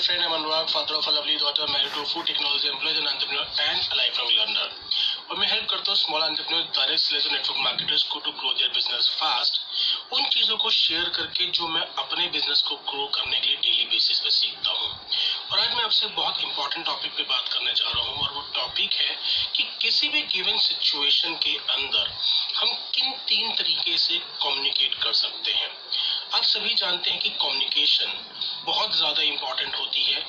friend, I'm Anurag, father of a lovely daughter, married to a food technology employee, an entrepreneur, and a lifelong learner. और help करता हूँ small entrepreneur direct sellers और network marketers को to grow their business fast उन चीज़ों को share करके जो मैं अपने बिज़नेस को ग्रो करने के लिए डेली बेसिस पे सीखता हूँ। और आज मैं आपसे बहुत इंपॉर्टेंट टॉपिक पे बात करने जा रहा हूँ और वो टॉपिक है कि किसी भी गिवन सिचुएशन के अंदर हम किन तीन तरीके से कम्युनिकेट कर सकते हैं। आप सभी जानते हैं कि कम्युनिकेशन बहुत ज़्यादा इंपॉर्टेंट होती है।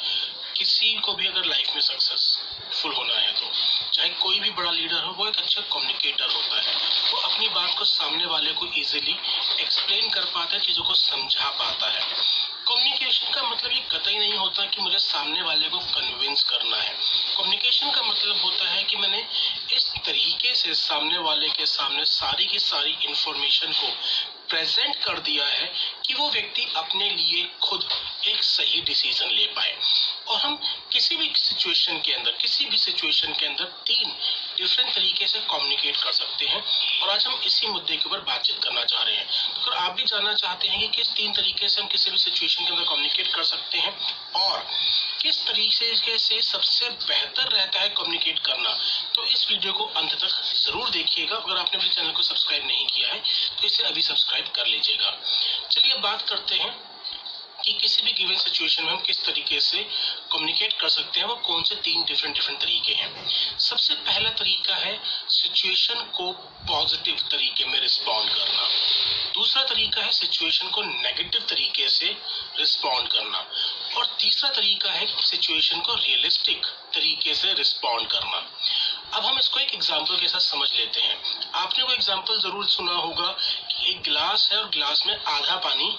किसी को भी अगर लाइफ में सक्सेसफुल होना है तो चाहे कोई भी बड़ा लीडर हो, वो एक अच्छा कम्युनिकेटर होता है। वो अपनी बात को सामने वाले को इजीली एक्सप्लेन कर पाता है, चीज़ों को समझा पाता है। कम्युनिकेशन का मतलब ये कतई नहीं होता कि मुझे सामने वाले को कन्विंस करना है। कम्युनिकेशन का मतलब होता है कि मैंने इस तरीके से सामने वाले के सामने सारी की सारी इंफॉर्मेशन को प्रेजेंट कर दिया है कि वो व्यक्ति अपने लिए खुद एक सही डिसीज़न ले पाए। और हम किसी भी सिचुएशन के अंदर, किसी भी सिचुएशन के अंदर तीन डिफरेंट तरीके से कम्युनिकेट कर सकते हैं। और आज हम इसी मुद्दे के ऊपर बातचीत करना चाह रहे हैं। तो आप भी जानना चाहते हैं कि किस तीन तरीके से हम किसी भी सिचुएशन के अंदर कम्युनिकेट कर सकते हैं, और किस तरीके से सबसे बेहतर रहता है कम्युनिकेट करना? तो इस वीडियो को अंत तक ज़रूर देखिएगा। अगर आपने मेरे चैनल को सब्सक्राइब नहीं किया है तो इसे अभी सब्सक्राइब कर लीजिएगा। चलिए बात करते हैं कि किसी भी गिवन सिचुएशन में हम किस तरीके से कम्युनिकेट कर सकते हैं, वो कौन से तीन डिफरेंट डिफरेंट तरीके हैं। सबसे पहला तरीका है सिचुएशन को पॉजिटिव तरीके में रिस्पॉन्ड करना। दूसरा तरीका है सिचुएशन को नेगेटिव तरीके से रिस्पॉन्ड करना। और तीसरा तरीका है सिचुएशन को रियलिस्टिक तरीके से रिस्पॉन्ड करना। अब हम इसको एक एग्ज़ाम्पल के साथ समझ लेते हैं। आपने वो एग्ज़ाम्पल ज़रूर सुना होगा कि एक गिलास है और गिलास में आधा पानी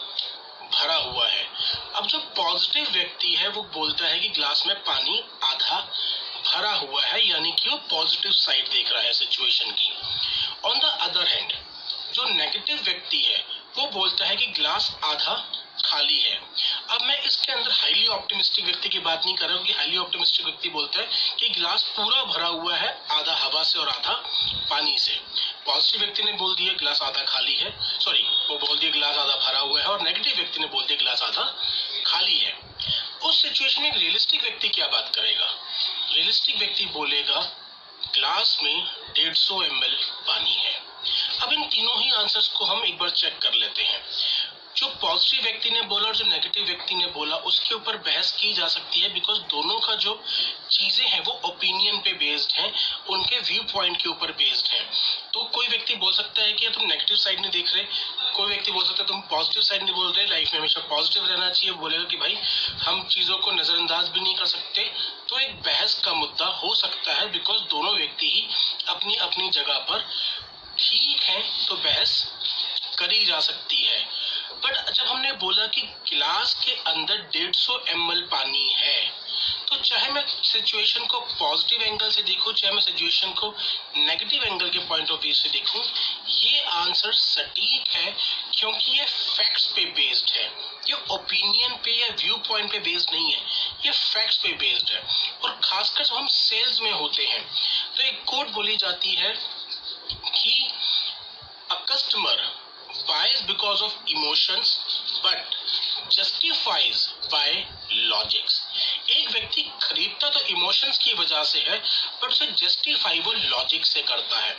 भरा हुआ है। अब जो पॉजिटिव व्यक्ति है, वो बोलता है कि ग्लास में पानी आधा भरा हुआ है, यानी कि वो पॉजिटिव साइड देख रहा है सिचुएशन की। ऑन द अदर हैंड जो नेगेटिव व्यक्ति है, वो बोलता है कि ग्लास आधा खाली है। अब मैं इसके अंदर हाईली ऑप्टिमिस्टिक व्यक्ति की बात नहीं कर रहा हूँ कि हाईली ऑप्टिमिस्टिक व्यक्ति बोलता है कि गिलास पूरा भरा हुआ है आधा हवा से और आधा पानी से। पॉजिटिव व्यक्ति ने बोल दिया गिलास आधा खाली है। सॉरी वो बोल दिया गिलास आधा भरा हुआ है और नेगेटिव व्यक्ति ने बोल दिया गिलास आधा खाली है। उस सिचुएशन में रियलिस्टिक व्यक्ति क्या बात करेगा? रियलिस्टिक व्यक्ति बोलेगा ग्लास में डेढ़ सौ एम पानी है। अब इन तीनों ही आंसर्स को हम एक बार चेक कर लेते हैं। जो पॉजिटिव व्यक्ति ने बोला और जो नेगेटिव व्यक्ति ने बोला, उसके ऊपर बहस की जा सकती है बिकॉज़ दोनों का जो चीज़ें हैं, वो ओपिनियन पे बेस्ड हैं, उनके व्यू पॉइंट के ऊपर बेस्ड है। तो कोई व्यक्ति बोल सकता है कि तुम नेगेटिव साइड नहीं देख रहे। कोई व्यक्ति बोल सकता है, तुम पॉजिटिव साइड नहीं बोल रहे। लाइफ में हमेशा पॉजिटिव रहना चाहिए। बोलेगा कि, भाई, हम चीज़ों को नजरअंदाज भी नहीं कर सकते। तो एक बहस का मुद्दा हो सकता है बिकॉज़ दोनों व्यक्ति ही अपनी अपनी जगह पर ठीक है तो बहस करी जा सकती है। बट जब हमने बोला कि गिलास के अंदर 150 सौ पानी है तो चाहे मैं सिचुएशन को पॉजिटिव एंगल से देखूँ, चाहे मैं सिचुएशन को नेगेटिव एंगल के पॉइंट ऑफ़ व्यू से देखूँ, ये आंसर सटीक है क्योंकि ये फैक्ट्स पे बेस्ड है। ये ओपिनियन पे या व्यू पॉइंट पे बेस्ड नहीं है, ये फैक्ट्स पे बेस्ड है। और खासकर जब हम सेल्स में होते हैं तो एक कोट बोली जाती है कि because of emotions, but justifies by logics. एक व्यक्ति खरीदता तो इमोशंस की वजह से है बट उसे जस्टिफाई वो लॉजिक से करता है।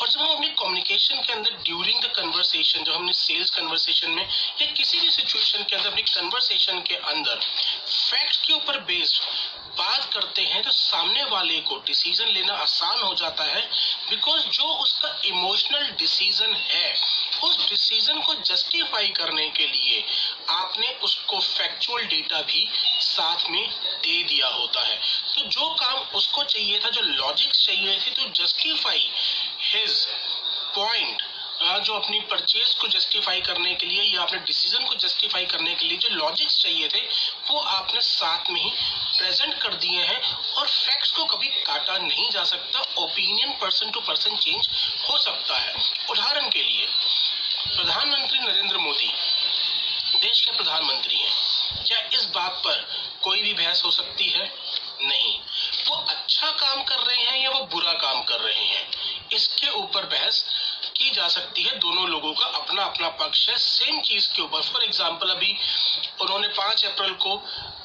और जब हम अपनी कम्युनिकेशन के अंदर ड्यूरिंग द कन्वर्सेशन जब हमने सेल्स कन्वर्सेशन में या किसी भी सिचुएशन के अंदर अपनी कन्वर्सेशन के अंदर फैक्ट के ऊपर बेस्ड बात करते हैं तो सामने वाले को डिसीज़न लेना आसान हो जाता है बिकॉज़ जो उसका इमोशनल डिसीज़न है उस डिसीज़न को जस्टिफाई करने के लिए आपने उसको फैक्चुअल डेटा भी साथ में दे दिया होता है। तो जो काम उसको चाहिए था, जो लॉजिक चाहिए थी तो जस्टिफाई हिज पॉइंट जो अपनी परचेज को जस्टिफाई करने के लिए या अपने डिसीज़न को जस्टिफाई करने के लिए जो लॉजिक्स चाहिए थे, वो आपने साथ में ही प्रेजेंट कर दिए हैं और फैक्ट्स को कभी काटा नहीं जा सकता। Opinion person to person change हो सकता है। उदाहरण के लिए प्रधानमंत्री नरेंद्र मोदी देश के प्रधानमंत्री हैं। क्या इस बात पर कोई भी बहस हो सकती है? नहीं। वो अच्छा काम कर रहे हैं या वो बुरा काम कर रहे हैं? इसके ऊपर बहस की जा सकती है। दोनों लोगों का अपना अपना पक्ष है। सेम चीज़ के ऊपर। फॉर एग्ज़ाम्पल, अभी उन्होंने पाँच अप्रैल को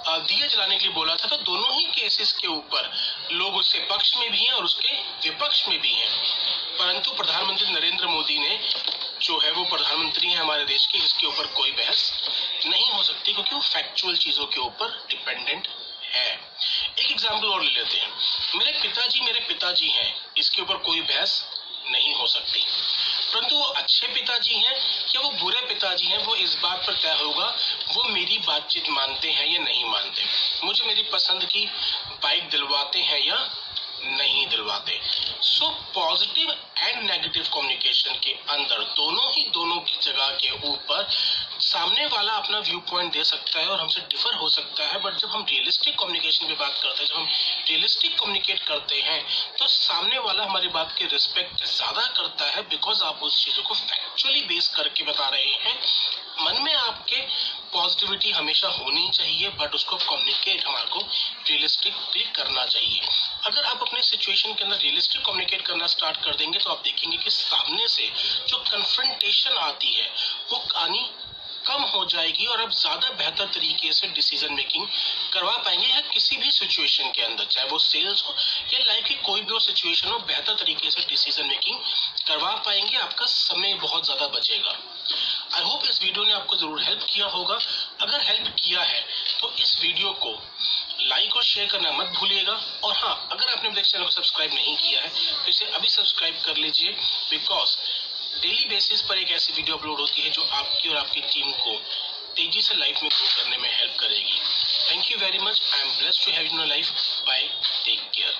दिए जलाने के लिए बोला था तो दोनों ही केसेस के ऊपर लोग उसके पक्ष में भी हैं और उसके विपक्ष में भी हैं। परंतु प्रधानमंत्री नरेंद्र मोदी ने जो है वो प्रधानमंत्री है हमारे देश के, इसके ऊपर कोई बहस नहीं हो सकती क्योंकि वो फैक्चुअल चीज़ों के ऊपर डिपेंडेंट है। एक एग्ज़ाम्पल और ले लेते हैं। मेरे पिताजी मेरे पिताजी हैं, इसके ऊपर कोई बहस नहीं हो सकती। परंतु वो अच्छे पिताजी हैं या वो बुरे पिताजी हैं, वो इस बात पर तय होगा, वो मेरी बातचीत मानते हैं या नहीं मानते। मुझे मेरी पसंद की बाइक दिलवाते हैं या नहीं दिलवाते। So positive and negative communication के अंदर, दोनों ही दोनों की जगह के ऊपर, सामने वाला अपना व्यू पॉइंट दे सकता है और हमसे डिफर हो सकता है बट जब हम रियलिस्टिक कम्युनिकेशन की बात करते हैं, जब हम रियलिस्टिक कम्युनिकेट करते हैं तो सामने वाला हमारी बात की रिस्पेक्ट ज़्यादा करता है बिकॉज़ आप उस चीज़ों को फैक्चुअली बेस करके बता रहे हैं। मन में आपके पॉजिटिविटी हमेशा होनी चाहिए बट उसको कम्युनिकेट हमारे को रियलिस्टिक भी करना चाहिए। अगर आप अपने सिचुएशन के अंदर रियलिस्टिक कम्युनिकेट करना स्टार्ट कर देंगे तो आप देखेंगे कि सामने से जो कन्फ्रंटेशन आती है, वो आनी कम हो जाएगी और आप ज़्यादा बेहतर तरीके से डिसीज़न मेकिंग करवा पाएँगे या किसी भी सिचुएशन के अंदर, चाहे वो सेल्स हो या लाइफ की कोई भी और सिचुएशन हो, बेहतर तरीके से डिसीज़न मेकिंग करवा पाएँगे, आपका समय बहुत ज़्यादा बचेगा। आई होप इस वीडियो ने आपको ज़रूर हेल्प किया होगा। अगर हेल्प किया है तो इस वीडियो को लाइक और शेयर करना मत भूलिएगा। और हाँ अगर आपने अभी चैनल को सब्सक्राइब नहीं किया है तो इसे अभी सब्सक्राइब कर लीजिए बिकॉज़ डेली बेसिस पर एक ऐसी वीडियो अपलोड होती है जो आपकी और आपकी टीम को तेज़ी से लाइफ में ग्रो करने में हेल्प करेगी। Thank you very much I am blessed to have in life bye take care